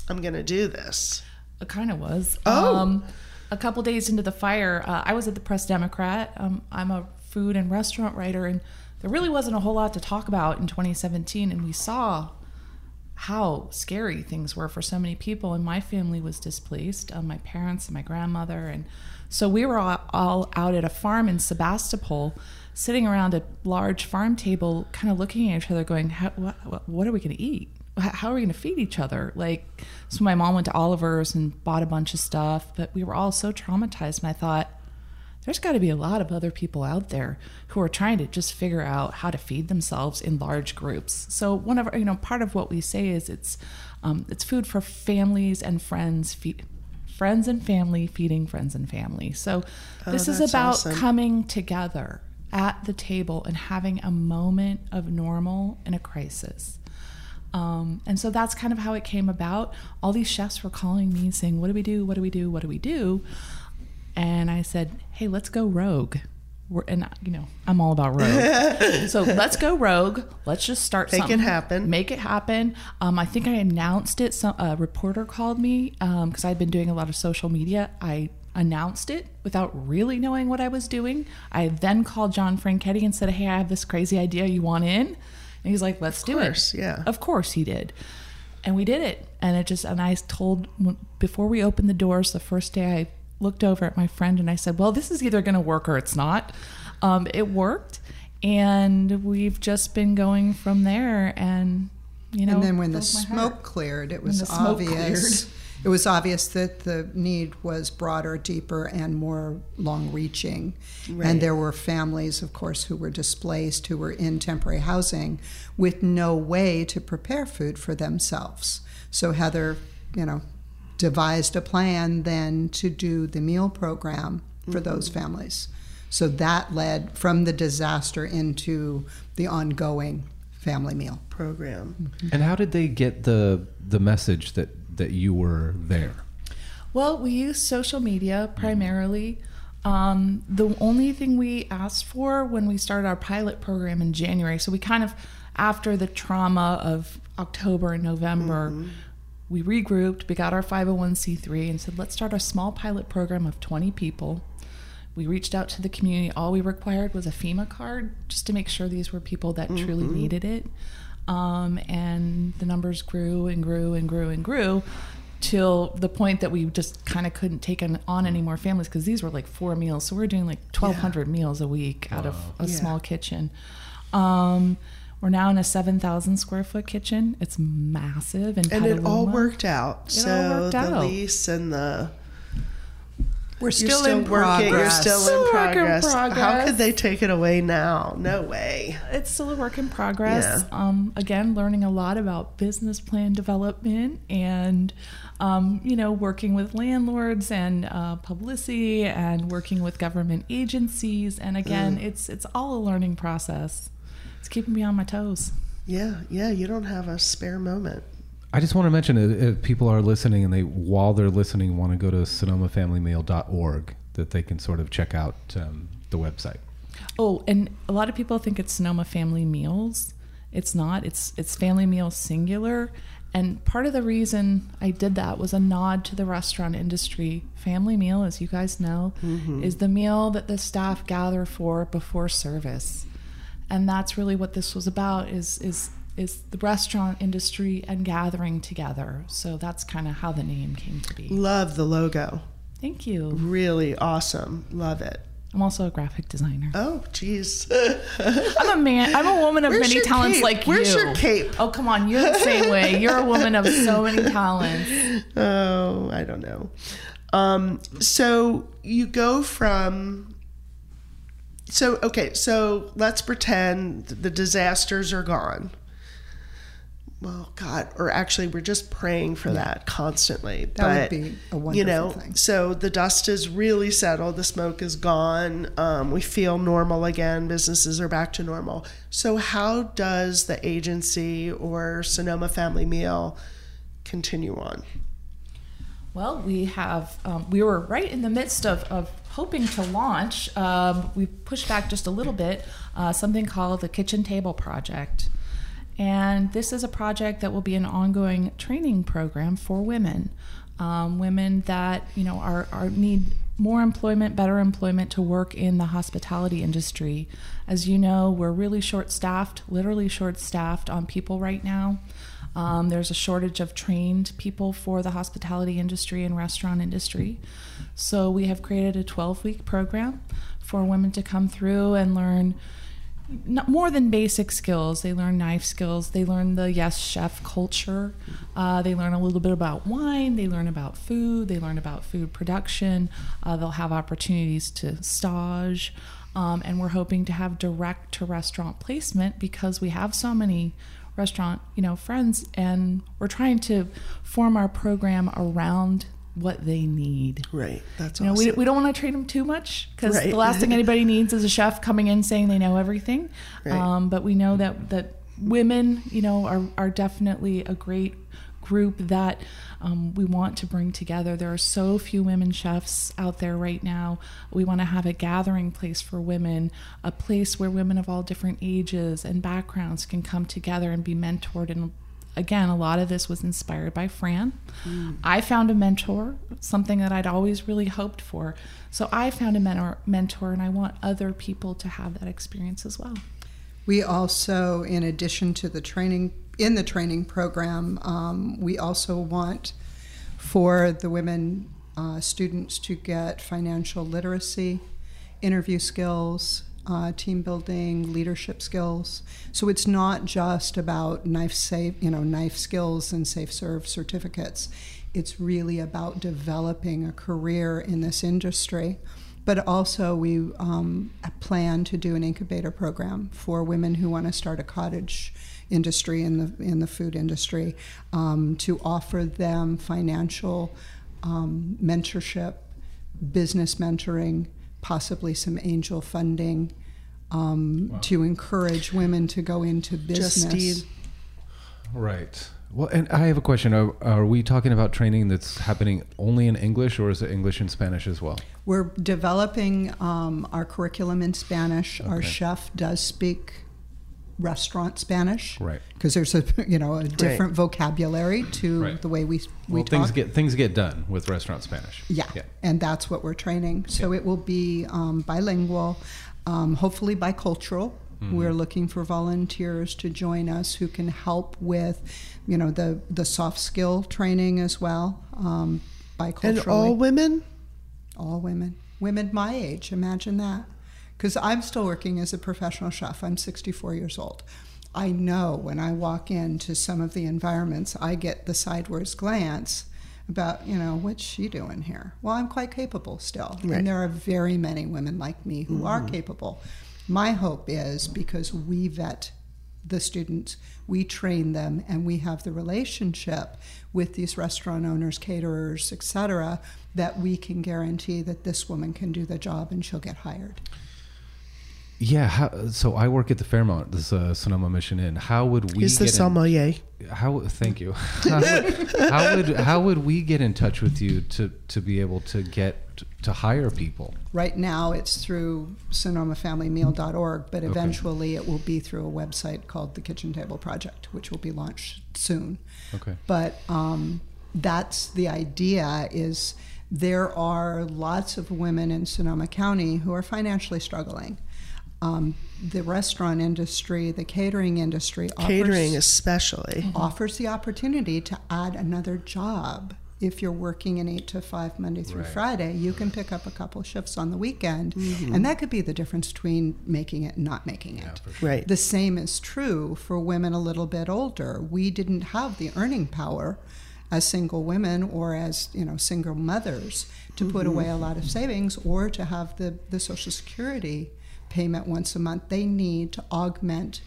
F: I'm gonna do this.
G: It kind of was.
F: Oh.
G: Um, a couple days into the fire, uh, I was at the Press Democrat. Um, I'm a food and restaurant writer, and there really wasn't a whole lot to talk about in 2017. And we saw how scary things were for so many people. And my family was displaced um, my parents and my grandmother. And so we were all, all out at a farm in Sebastopol, sitting around a large farm table, kind of looking at each other, going, what, what are we going to eat? how are we going to feed each other? Like, so my mom went to Oliver's and bought a bunch of stuff, but we were all so traumatized. And I thought, there's got to be a lot of other people out there who are trying to just figure out how to feed themselves in large groups. So one of our, you know, part of what we say is it's um, it's food for families and friends, fe- friends and family feeding friends and family. So this is about
F: awesome.
G: coming together at the table and having a moment of normal in a crisis. Um, and so that's kind of how it came about. All these chefs were calling me saying, What do we do? What do we do? What do we do? And I said, Hey, let's go rogue. We're, and you know, I'm all about rogue. [LAUGHS] so let's go rogue. Let's just start
F: Make it happen.
G: Make it happen. Um, I think I announced it. Some a reporter called me because I'd been doing a lot of social media. I announced it without really knowing what I was doing. I then called John Franchetti and said, "Hey, I have this crazy idea. You want in?" And he's like, "Let's do
F: course,
G: it."
F: yeah.
G: Of course he did. And we did it. And it just and I told before we opened the doors the first day I looked over at my friend and I said, "Well, this is either going to work or it's not." Um, it worked, and we've just been going from there. And you know,
B: and then when the smoke
G: heart.
B: cleared, it was
G: the smoke
B: obvious. [LAUGHS] It was obvious that the need was broader, deeper, and more long-reaching. And there were families, of course, who were displaced, who were in temporary housing, with no way to prepare food for themselves. So Heather, you know, devised a plan then to do the meal program for mm-hmm. those families. So that led from the disaster into the ongoing family meal.
F: program. Mm-hmm.
E: And how did they get the the message that that you were there?
G: Well, we use social media mm-hmm. primarily. Um, the only thing we asked for when we started our pilot program in January, so we kind of, after the trauma of October and November, we regrouped, we got our 501c3 and said, let's start a small pilot program of 20 people. We reached out to the community. All we required was a FEMA card just to make sure these were people that truly needed it. Um, and the numbers grew and grew and grew and grew till the point that we just kind of couldn't take on, on any more families because these were like four meals. So we are doing like 1,200 meals a week out of a
F: Yeah.
G: small kitchen. Um, we're now in a 7,000 square foot kitchen. It's massive. In
F: And it all worked out.
G: It
F: so
G: worked
F: the
G: out.
F: lease and the
B: We're still,
F: still,
B: in
F: working. You're still,
G: Still
F: in
G: a work in
F: progress. How could they take it away now? No way.
G: it's still a work in progress.
F: Yeah.
G: Um, again, learning a lot about business plan development and, um, you know, working with landlords and uh, publicity and working with government agencies. And again, it's it's all a learning process. It's keeping me on my toes.
F: Yeah, yeah. You don't have a spare moment.
E: I just want to mention if, if people are listening and they while they're listening want to go to sonomafamilymeal.org that they can sort of check out um, the website.
G: Oh, and a lot of people think it's Sonoma Family Meals. It's not. It's it's Family Meals singular. And part of the reason I did that was a nod to the restaurant industry. Family meal, as you guys know, is the meal that the staff gather for before service. And that's really what this was about is is is the restaurant industry and gathering together. So that's kind of how the name came to be.
F: Love the logo.
G: Thank you.
F: Really awesome. Love it.
G: I'm also a graphic designer.
F: Oh, jeez. [LAUGHS]
G: I'm a man. I'm a woman of
F: Where's
G: many talents
F: cape?
G: like
F: Where's
G: you.
F: Where's your cape?
G: Oh, come on. You're the same way. You're a woman of so many [LAUGHS] talents.
F: oh, I don't know. Um, so you go from. So okay, so let's pretend the disasters are gone. Well, God, or actually, we're just praying for that constantly.
B: That
F: but,
B: would be a wonderful
F: you
B: wonderful
F: know,
B: thing.
F: so the dust is really settled, the smoke is gone, um, we feel normal again, businesses are back to normal. So, how does the agency or Sonoma Family Meal continue on?
G: Well, we have, um, we were right in the midst of, of hoping to launch. Um, we pushed back just a little bit, uh, something called the Kitchen Table Project. And this is a project that will be an ongoing training program for women. Um, women that, you know, are, are need more employment, better employment to work in the hospitality industry. As you know, we're really short staffed, literally short staffed on people right now. Um, there's a shortage of trained people for the hospitality industry and restaurant industry. So we have created a 12 week program for women to come through and learn not more than basic skills. They learn knife skills. They learn the yes chef culture. Uh, they learn a little bit about wine. They learn about food. They learn about food production. Uh, they'll have opportunities to stage. Um, and we're hoping to have direct to restaurant placement because we have so many restaurant you know friends and we're trying to form our program around what they need
F: Right. That's
G: you know,
F: awesome.
G: we, we don't want to treat them too much because
F: Right.
G: the last thing [LAUGHS] anybody needs is a chef coming in saying they know everything.
F: Right.
G: Um, but we know that that women, you know, are are definitely a great group that um, we want to bring together. There are so few women chefs out there right now. We want to have a gathering place for women, a place where women of all different ages and backgrounds can come together and be mentored and again, a lot of this was inspired by Fran. I found a mentor, something that I'd always really hoped for. So I found a mentor, mentor, and I want other people to have that experience as well.
B: We also, in addition to the training, in the training program, um, we also want for the women uh, students to get financial literacy, interview skills, uh, team building, leadership skills. So it's not just about knife safe, you know, knife skills and safe serve certificates. It's really about developing a career in this industry. But also, we um, plan to do an incubator program for women who want to start a cottage industry in the in the food industry um, to offer them financial um, mentorship, business mentoring, possibly some angel funding um, to encourage women to go into business.
F: Justine.
E: Right. Well, and I have a question. Are, are we talking about training that's happening only in English, or is it English and Spanish as well?
B: We're developing um, our curriculum in Spanish. Our chef does speak restaurant Spanish,
E: Right.
B: Because there's a [LAUGHS] you know a different vocabulary to
E: Right.
B: the way we we
E: Well,
B: talk.
E: things get things get done with restaurant Spanish.
B: Yeah,
E: Yeah.
B: and that's what we're training. So it will be um, bilingual, um, hopefully bicultural.
E: Mm-hmm.
B: We're looking for volunteers to join us who can help with, you know, the the soft skill training as well. Um, biculturally,
F: And all women?
B: all women, women my age. Imagine that, because I'm still working as a professional chef. I'm 64 years old. I know when I walk into some of the environments, I get the sideways glance about, you know, what's she doing here? Well, I'm quite capable still,
F: Right.
B: and there are very many women like me who are mm-hmm. capable. My hope is because we vet the students, we train them, and we have the relationship with these restaurant owners, caterers, etc., that we can guarantee that this woman can do the job and she'll get hired.
E: Yeah. How, so I work at the Fairmont, this uh, Sonoma Mission Inn. How would we?
F: He's the
E: get in-
F: sommelier.
E: how thank you how [LAUGHS] would, how would how would we get in touch with you to to be able to get to hire people
B: Right now, it's through SonomaFamilyMeal.org, but eventually it will be through a website called the Kitchen Table Project, which will be launched soon.
E: okay
B: But um, that's the idea is there are lots of women in Sonoma County who are financially struggling. Um, the restaurant industry, the catering industry,
F: Catering
B: offers,
F: especially. Mm-hmm.
B: offers the opportunity to add another job. If you're working an eight to five Monday through
E: Right.
B: Friday, you can pick up a couple shifts on the weekend, mm-hmm. and that could be the difference between making it and not making it.
F: Right.
B: The same is true for women a little bit older. We didn't have the earning power as single women or as you know single mothers to put mm-hmm. away a lot of savings or to have the, the Social Security payment once a month. They need to augment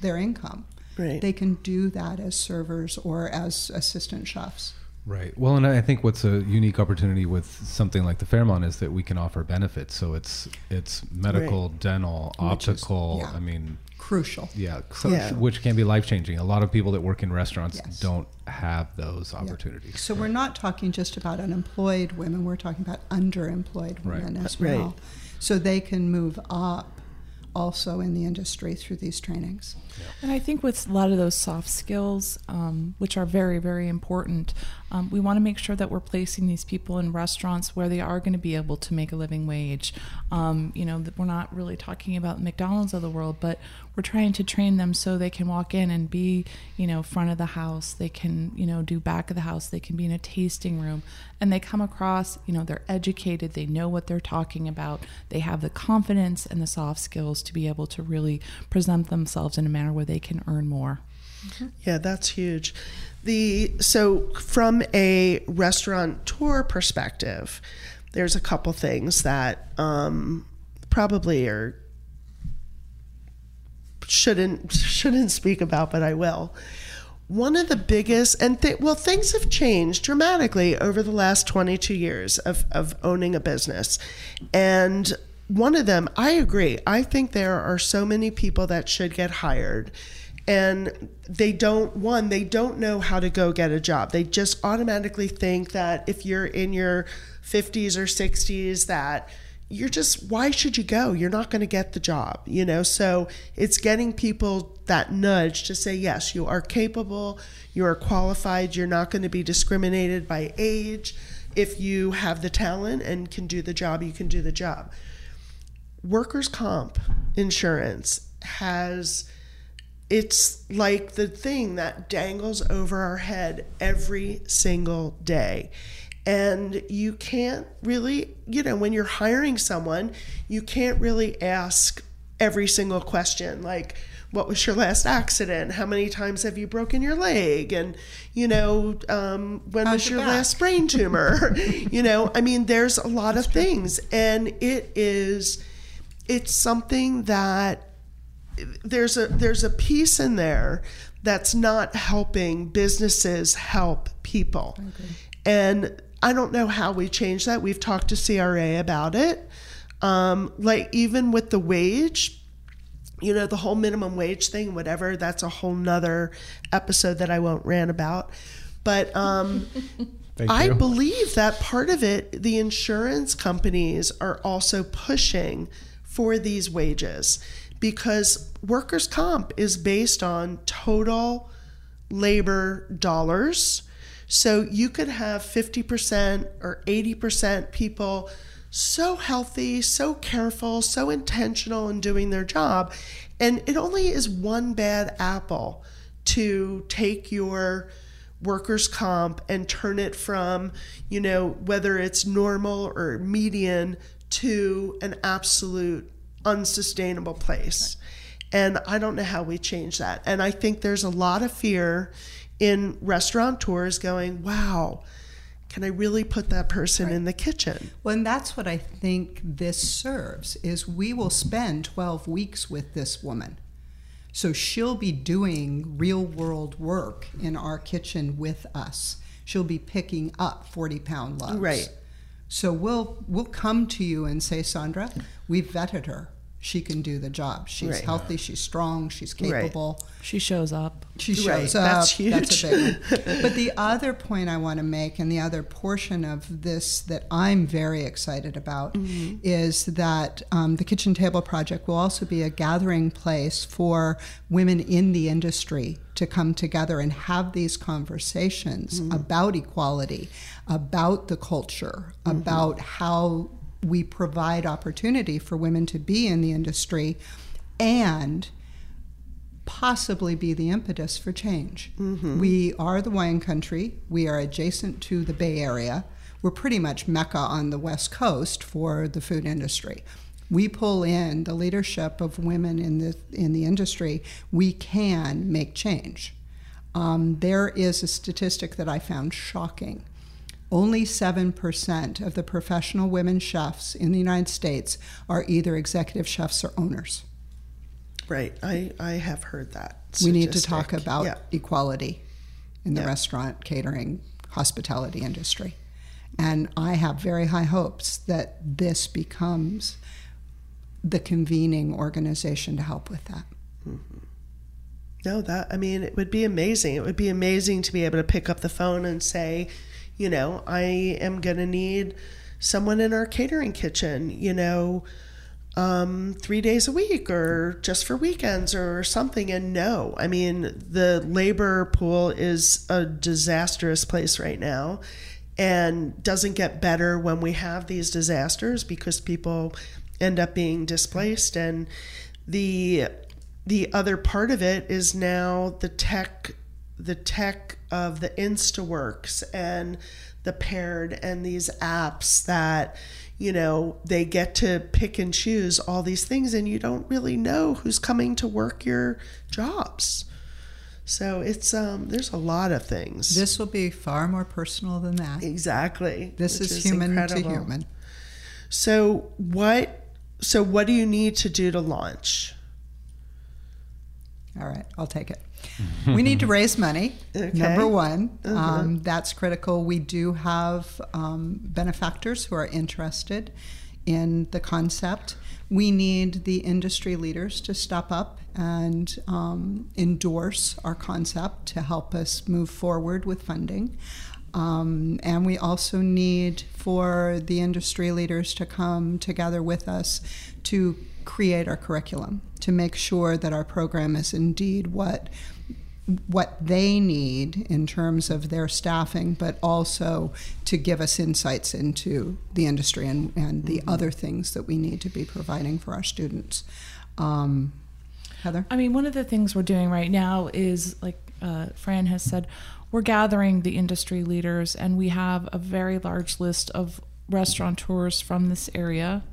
B: their income.
F: Right.
B: They can do that as servers or as assistant chefs.
E: right well and i think what's a unique opportunity with something like the fairmont is that we can offer benefits so it's it's medical dental
B: Which is-
E: optical
B: yeah.
E: i mean
B: Crucial.
E: yeah, so,
F: Yeah.
E: which can be life changing a lot of people that work in restaurants
B: Yes.
E: don't have those
B: Yeah.
E: opportunities
B: So we're not talking just about unemployed women, we're talking about underemployed
E: Right.
B: women as
F: Right.
B: well. So they can move up also in the industry through these trainings.
G: And I think with a lot of those soft skills, um, which are very, very important, um, we want to make sure that we're placing these people in restaurants where they are going to be able to make a living wage. Um, you know, we're not really talking about McDonald's of the world, but we're trying to train them so they can walk in and be, you know, front of the house. They can, you know, do back of the house. They can be in a tasting room, and they come across, you know, they're educated. They know what they're talking about. They have the confidence and the soft skills to be able to really present themselves in a manner where they can earn more.
F: Yeah, that's huge. The so from a restaurateur perspective, there's a couple things that um, probably are shouldn't [LAUGHS] shouldn't speak about, but I will. One of the biggest and th- well, things have changed dramatically over the last 22 years of of owning a business, and one of them, I agree. I think there are so many people that should get hired and they don't one they don't know how to go get a job. They just automatically think that if you're in your 50s or 60s that you're just why should you go? You're not going to get the job you know? So it's getting people that nudge to say yes you are capable you are qualified you're not going to be discriminated by age. If you have the talent and can do the job you can do the job workers comp insurance has it's like the thing that dangles over our head every single day. And you can't really, you know, when you're hiring someone, you can't really ask every single question like, what was your last accident? How many times have you broken your leg? And, you know, um, when
B: How's
F: was
B: your back?
F: last brain tumor? [LAUGHS] you know, I mean, there's a lot of things. And it is, it's something that there's a there's a piece in there that's not helping businesses help people. And I don't know how we change that. We've talked to CRA about it. Um, like even with the wage, you know, the whole minimum wage thing, whatever, that's a whole nother episode that I won't rant about. But um, [LAUGHS] I believe that part of it, the insurance companies are also pushing for these wages because workers' comp is based on total labor dollars. So you could have 50% or 80% people so healthy, so careful, so intentional in doing their job. And it only is one bad apple to take your workers' comp and turn it from, you know, whether it's normal or median to an absolute unsustainable place. And I don't know how we change that. And I think there's a lot of fear in restaurateurs going, wow, can I really put that person in the kitchen?
B: Well, and that's what I think this serves is we will spend 12 weeks with this woman. So she'll be doing real world work in our kitchen with us. She'll be picking up 40 pound loaves.
F: Right.
B: So we'll we'll come to you and say, Sondra, we've vetted her. She can do the job. She's
F: Right.
B: healthy, she's strong, she's
F: Right.
B: capable.
G: She shows up.
B: She shows
F: Right,
B: up.
F: that's
B: That's a
F: huge.
B: big one. But the other point I want to make, and the other portion of this that I'm very excited about,
F: Mm-hmm.
B: is that um, the Kitchen Table Project will also be a gathering place for women in the industry to come together and have these conversations
F: Mm-hmm.
B: about equality, about the culture,
F: Mm-hmm.
B: about how we provide opportunity for women to be in the industry and possibly be the impetus for change. We are the wine country. We are adjacent to the Bay Area. We're pretty much mecca on the West Coast for the food industry. We pull in the leadership of women in the in the industry. We can make change. Um, there is a statistic that I found shocking. Only 7% of the professional women chefs in the United States are either executive chefs or owners.
F: Right. I, I have heard that.
B: we need to talk about
F: Yeah.
B: equality in the
F: Yeah.
B: restaurant, catering, hospitality industry. And I have very high hopes that this becomes the convening organization to help with that. Mm-hmm.
F: No, that I mean, it would be amazing. It would be amazing to be able to pick up the phone and say, you know, I am going to need someone in our catering kitchen, you know, um, three days a week or just for weekends or something. And no, I mean, the labor pool is a disastrous place right now and doesn't get better when we have these disasters because people end up being displaced and the the other part of it is now the tech the tech of the instaworks and the Pared and these apps that you know, they get to pick and choose all these things, and you don't really know who's coming to work your jobs. So it's um, there's a lot of things.
B: This will be far more personal than that.
F: exactly.
B: This
F: which
B: is, human
F: incredible.
B: to human.
F: So what? So what do you need to do to launch?
B: All right, I'll take it. We need to raise money.
F: Okay.
B: Number one, um, that's critical. We do have um, benefactors who are interested in the concept. We need the industry leaders to step up and um, endorse our concept to help us move forward with funding. Um, and we also need for the industry leaders to come together with us to create our curriculum to make sure that our program is indeed what what they need in terms of their staffing, but also to give us insights into the industry and, and the other things that we need to be providing for our students. Um, Heather?
G: I mean, one of the things we're doing right now is, like uh, Fran has said, we're gathering the industry leaders, and we have a very large list of restaurateurs from this area,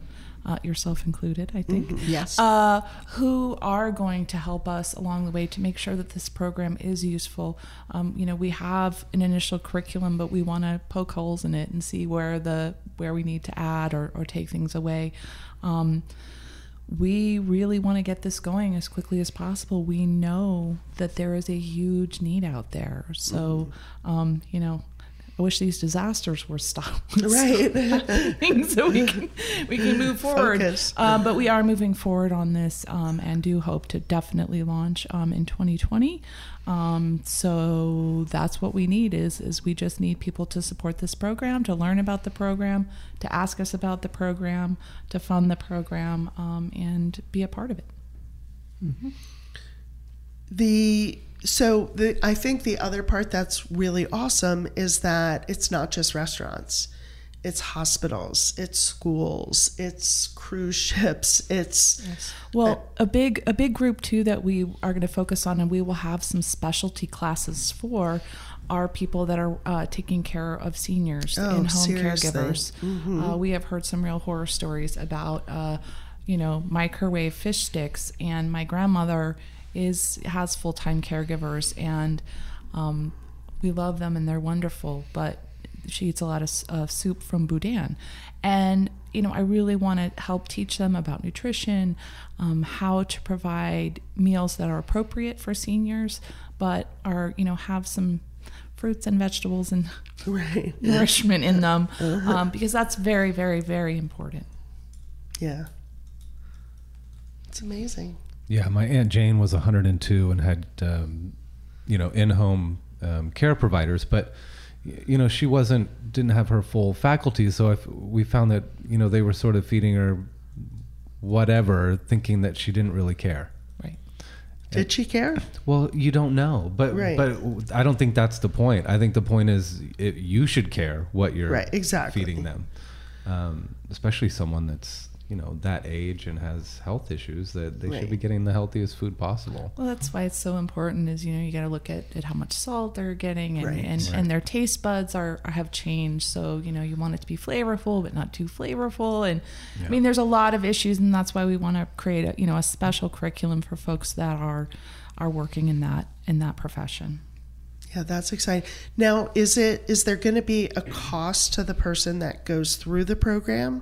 G: uh, yourself included, I think,
B: Yes.
G: uh, who are going to help us along the way to make sure that this program is useful. Um, you know, we have an initial curriculum, but we want to poke holes in it and see where the where we need to add or, or take things away. Um, we really want to get this going as quickly as possible. We know that there is a huge need out there. So, um, you know, I wish these disasters were stopped. [LAUGHS]
F: Right. [LAUGHS]
G: so we can we can move [LAUGHS] forward. Um, but we are moving forward on this um, and do hope to definitely launch um, in 2020. Um, so that's what we need is is we just need people to support this program, to learn about the program, to ask us about the program, to fund the program, um, and be a part of it.
F: The so the I think the other part that's really awesome is that it's not just restaurants. It's hospitals, it's schools, it's cruise [LAUGHS] ships, it's
G: Well, a big a big group too that we are going to focus on, and we will have some specialty classes for, are people that are uh, taking care of seniors,
F: Oh,
G: in home
F: seriously.
G: caregivers. Uh, we have heard some real horror stories about, uh, you know, microwave fish sticks, and my grandmother is has full time caregivers, and um, we love them and they're wonderful, but she eats a lot of uh, soup from Boudin. And, you know, I really want to help teach them about nutrition, um, how to provide meals that are appropriate for seniors, but are, you know, have some fruits and vegetables and [LAUGHS]
F: right. [LAUGHS]
G: nourishment in them, um, because that's very, very, very important.
F: Yeah. It's amazing.
E: Yeah, my aunt Jane was 102 and had, um, you know, in-home um, care providers, but you know, she wasn't didn't have her full faculties. So if we found that you know they were sort of feeding her whatever, thinking that she didn't really care.
G: Right.
F: Did she care?
E: Well, you don't know, but
F: Right.
E: but I don't think that's the point. I think the point is it, you should care what you're
F: Right, exactly.
E: feeding them, um, especially someone that's you know that age and has health issues. That they should be getting the healthiest food possible.
G: Well, that's why it's so important. Is you know you got to look at, at how much salt they're getting, and
F: Right.
G: and, and their taste buds are, are have changed. So you know you want it to be flavorful, but not too flavorful. And I mean, there's a lot of issues, and that's why we want to create a you know a special curriculum for folks that are are working in that in that profession.
F: Yeah, that's exciting. Now, is it is there going to be a cost to the person that goes through the program?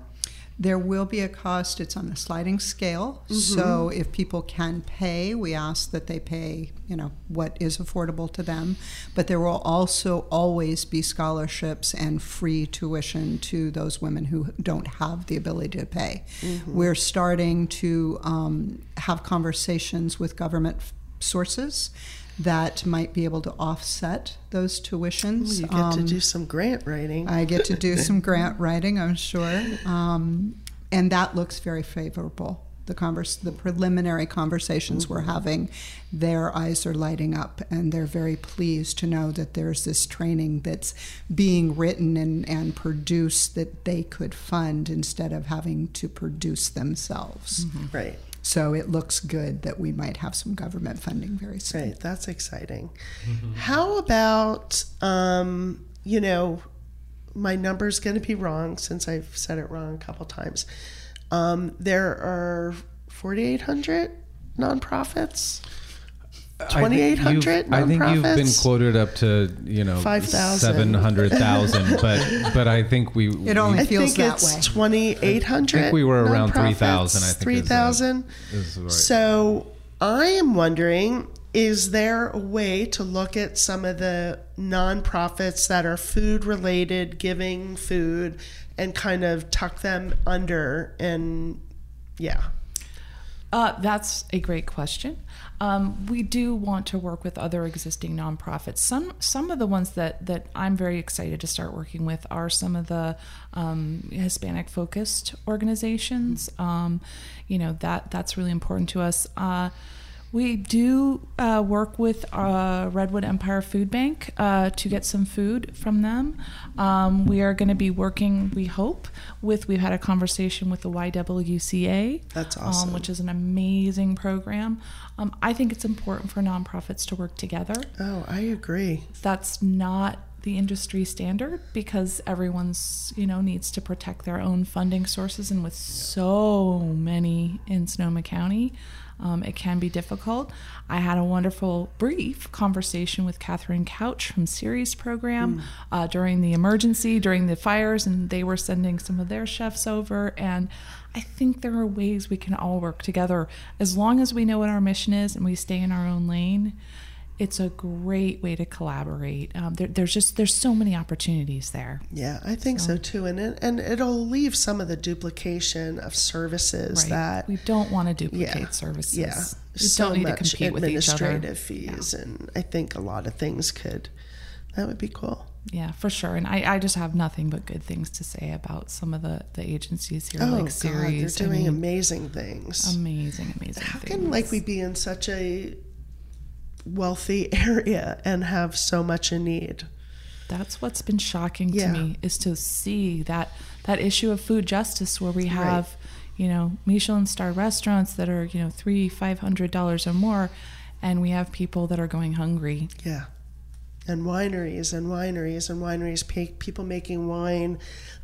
B: There will be a cost. It's on a sliding scale. So if people can pay, we ask that they pay, you know, what is affordable to them. But there will also always be scholarships and free tuition to those women who don't have the ability to pay. We're starting to um, have conversations with government sources that might be able to offset those tuitions.
F: You get to
B: Um,
F: do some grant writing.
B: I get to do [LAUGHS] some grant writing, I'm sure, um, and that looks very favorable. The converse, the preliminary conversations we're having, their eyes are lighting up, and they're very pleased to know that there's this training that's being written and, and produced that they could fund instead of having to produce themselves.
F: right.
B: So it looks good that we might have some government funding very soon.
F: Right, that's exciting. How about um, you know, my number's going to be wrong since I've said it wrong a couple times. Um, there are 4,800 nonprofits.
E: I think
F: 2,800
E: I think you've been quoted up to you know
F: 5,000.
E: seven hundred thousand, [LAUGHS] but but I think we
B: It only
F: I
B: feels
F: think
B: that
F: it's
B: way.
F: 2,800.
E: I think we were around 3,000, I think is, uh,
F: 3,000.
E: right.
F: So I am wondering is there a way to look at some of the nonprofits that are food related, giving food, and kind of tuck them under? And yeah.
G: Uh, that's a great question. Um, we do want to work with other existing nonprofits. Some some of the ones that that I'm very excited to start working with are some of the um, Hispanic focused organizations. Um, you know that that's really important to us. Uh, we do uh, work with uh, Redwood Empire Food Bank uh, to get some food from them. Um, we are going to be working, we hope, with, we've had a conversation with the YWCA.
F: That's awesome.
G: Um, which is an amazing program. Um, I think it's important for nonprofits to work together.
F: Oh, I agree.
G: That's not the industry standard because everyone's you know needs to protect their own funding sources and with so many in sonoma county um, it can be difficult. I had a wonderful brief conversation with Cathryn Couch from Ceres program uh, during the emergency during the fires and they were sending some of their chefs over and i think there are ways we can all work together. As long as we know what our mission is and we stay in our own lane it's a great way to collaborate. Um, there, there's just there's so many opportunities there.
F: Yeah, I think so, too. And it, and it'll leave some of the duplication of services
G: Right?
F: that
G: we don't want to duplicate
F: yeah,
G: services.
F: Yeah,
G: we
F: so
G: don't need to
F: much
G: compete with each other.
F: administrative fees, and I think a lot of things could. That would be cool.
G: Yeah, for sure. And I, I just have nothing but good things to say about some of the, the agencies here,
F: Oh
G: like
F: God,
G: Ceres.
F: they're doing
G: I mean,
F: amazing things.
G: amazing, amazing.
F: How
G: things.
F: can like we be in such a wealthy [LAUGHS] area and have so much in need?
G: That's what's been shocking
F: Yeah.
G: to me is to see that that issue of food justice where we have, you know, Michelin star restaurants that are, you know, three, five hundred dollars or more, and we have people that are going hungry.
F: Yeah. And wineries and wineries and wineries, people making wine.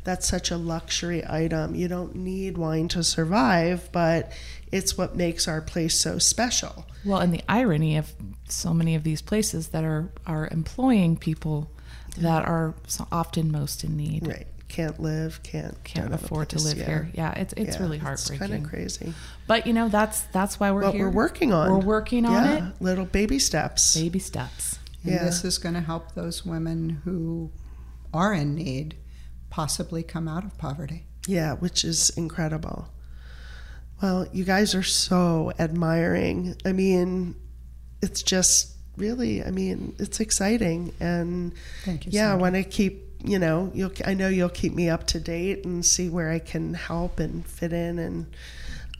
F: That's such a luxury item. You don't need wine to survive, but it's what makes our place so special.
G: Well, and the irony of so many of these places that are are employing people that are so often most in need.
F: Right. Can't live, can't
G: Can't
F: don't
G: afford to live
F: yeah.
G: here. Yeah, it's it's
F: Yeah,
G: really heartbreaking.
F: It's kind of crazy.
G: But you know, that's that's why we're
F: But
G: here.
F: we're working on.
G: We're working on
F: yeah,
G: it.
F: Little baby steps.
G: Baby steps.
B: And
F: Yeah.
B: this is going to help those women who are in need possibly come out of poverty.
F: Yeah, which is incredible. Well, you guys are so admiring. I mean, it's just really, I mean, it's exciting. And
B: Thank you,
F: yeah, I want to keep, you know, you'll, I know you'll keep me up to date and see where I can help and fit in. And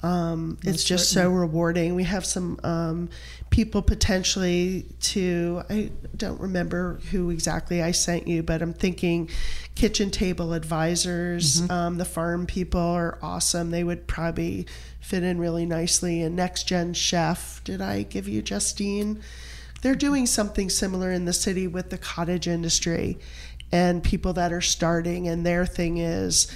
F: um, it's just so rewarding. We have some um, people potentially to, I don't remember who exactly I sent you, but I'm thinking kitchen table advisors. Um, the farm people are awesome. They would probably fit in really nicely. And Next Gen Chef, did I give you Justine? They're doing something similar in the city with the cottage industry and people that are starting. And their thing is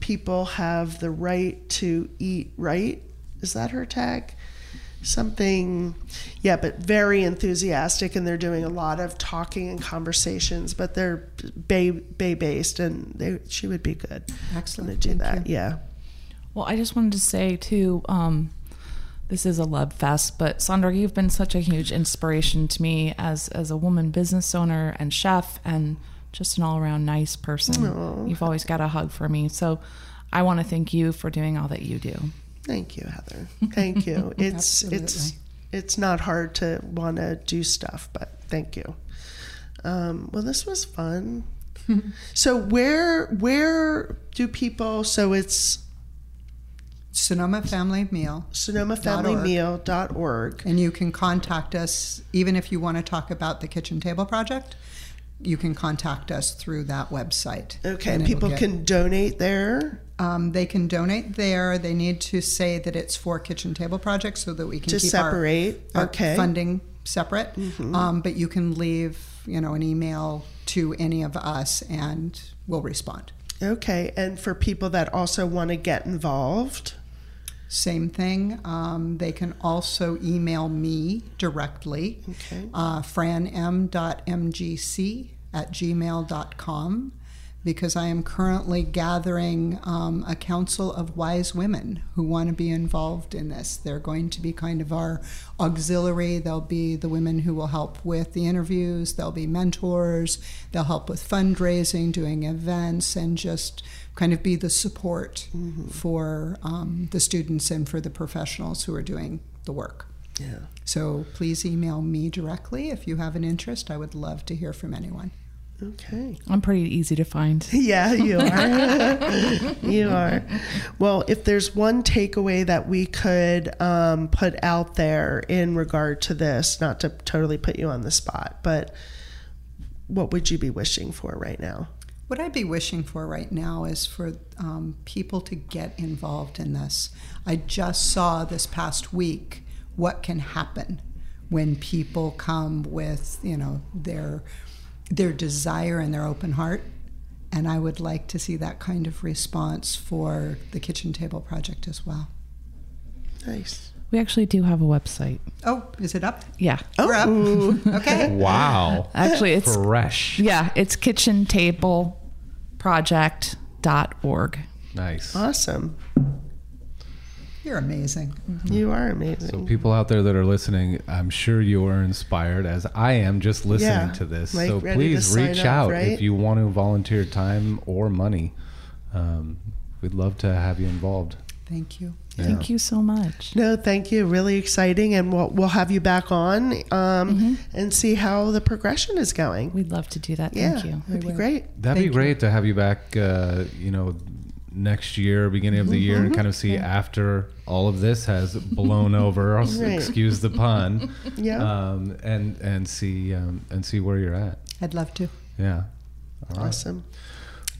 F: people have the right to eat right. Is that her tag? Something, yeah, but very enthusiastic, and they're doing a lot of talking and conversations. But they're bay bay based, and they she would be good.
B: Excellent.
F: to do
B: Thank
F: that.
B: you.
F: Yeah,
G: Well, I just wanted to say too, um, this is a love fest, but Sondra, you've been such a huge inspiration to me as as a woman business owner and chef and just an all around nice person. You've always got a hug for me. So I want to thank you for doing all that you do.
F: thank you, Heather. Thank you. [LAUGHS] It's it's it's not hard to want to do stuff, but thank you. Um, well, this was fun. [LAUGHS] so where where do people? So it's
B: Sonoma Family Meal.
F: sonomafamilymeal.org.
B: And you can contact us, even if you want to talk about the kitchen table project, you can contact us through that website.
F: Okay,
B: And
F: people
B: get-
F: can donate there
B: Um, they can donate there. They need to say that it's for kitchen table projects so that we can
F: to
B: keep
F: separate.
B: our, our
F: okay.
B: funding separate, um, but you can leave, you know, an email to any of us, and we'll respond.
F: Okay, and for people that also want to get involved,
B: Same thing. Um, they can also email me directly,
F: Okay.
B: uh, franm.mgc at gmail.com, because I am currently gathering um, a council of wise women who want to be involved in this. They're going to be kind of our auxiliary. They'll be the women who will help with the interviews, they'll be mentors, they'll help with fundraising, doing events, and just kind of be the support for um, the students and for the professionals who are doing the work.
F: yeah.
B: So please email me directly if you have an interest. I would love to hear from anyone.
F: Okay.
G: I'm pretty easy to find. [LAUGHS]
F: Yeah, you [LAUGHS] are. [LAUGHS] you are. Well, if there's one takeaway that we could um, put out there in regard to this, not to totally put you on the spot, but what would you be wishing for right now?
B: What I'd be wishing for right now is for um, people to get involved in this. I just saw this past week what can happen when people come with, you know, their their desire and their open heart. And I would like to see that kind of response for the Kitchen Table Project as well.
F: Nice.
G: We actually do have a website.
B: Oh, is it up?
G: Yeah.
B: We're up. [LAUGHS] Okay.
E: Wow.
G: Actually, it's
E: Fresh.
G: yeah, it's kitchentableproject.org.
E: Nice.
F: Awesome.
B: You're amazing.
F: You are amazing.
E: So people out there that are listening, I'm sure you are inspired as I am just listening
F: Yeah,
E: to this.
F: like
E: so please reach
F: up,
E: out
F: right?
E: if you want to volunteer time or money. Um, we'd love to have you involved.
B: Thank you.
G: Thank you so much.
F: no, thank you. Really exciting, and we'll we'll have you back on um, and see how the progression is going.
G: We'd love to do that.
F: yeah,
G: Thank you.
F: that'd be great.
E: That'd
B: Thank
E: be
B: you.
E: great to have you back. Uh, you know, next year, beginning of the year, and kind of see after all of this has blown over. [LAUGHS]
F: Right.
E: Excuse the pun. [LAUGHS]
F: Yeah.
E: Um, and and see um, and see where you're at.
B: I'd love to.
E: Yeah. All right.
F: Awesome.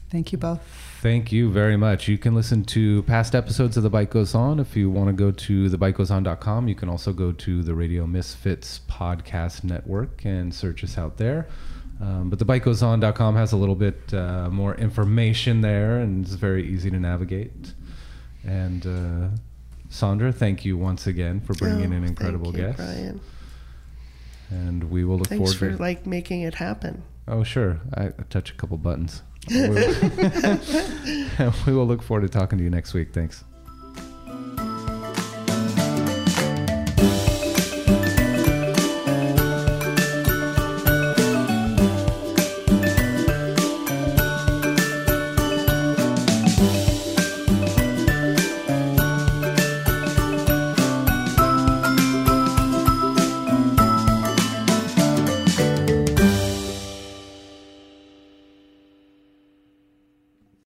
B: Thank you both.
E: Thank you very much. You can listen to past episodes of The Bite Goes On. If you want to go to thebitegoeson.com, you can also go to the Radio Misfits Podcast Network and search us out there. Um, but thebitegoeson.com has a little bit uh, more information there and it's very easy to navigate. And uh, Sondra, thank you once again for bringing
F: Oh,
E: an incredible
F: thank you,
E: guest.
F: Brian.
E: And we will look
F: Thanks
E: forward
F: for
E: to
F: like making it happen.
E: Oh, sure. I, I touch a couple buttons. [LAUGHS] [LAUGHS] we will look forward to talking to you next week. Thanks.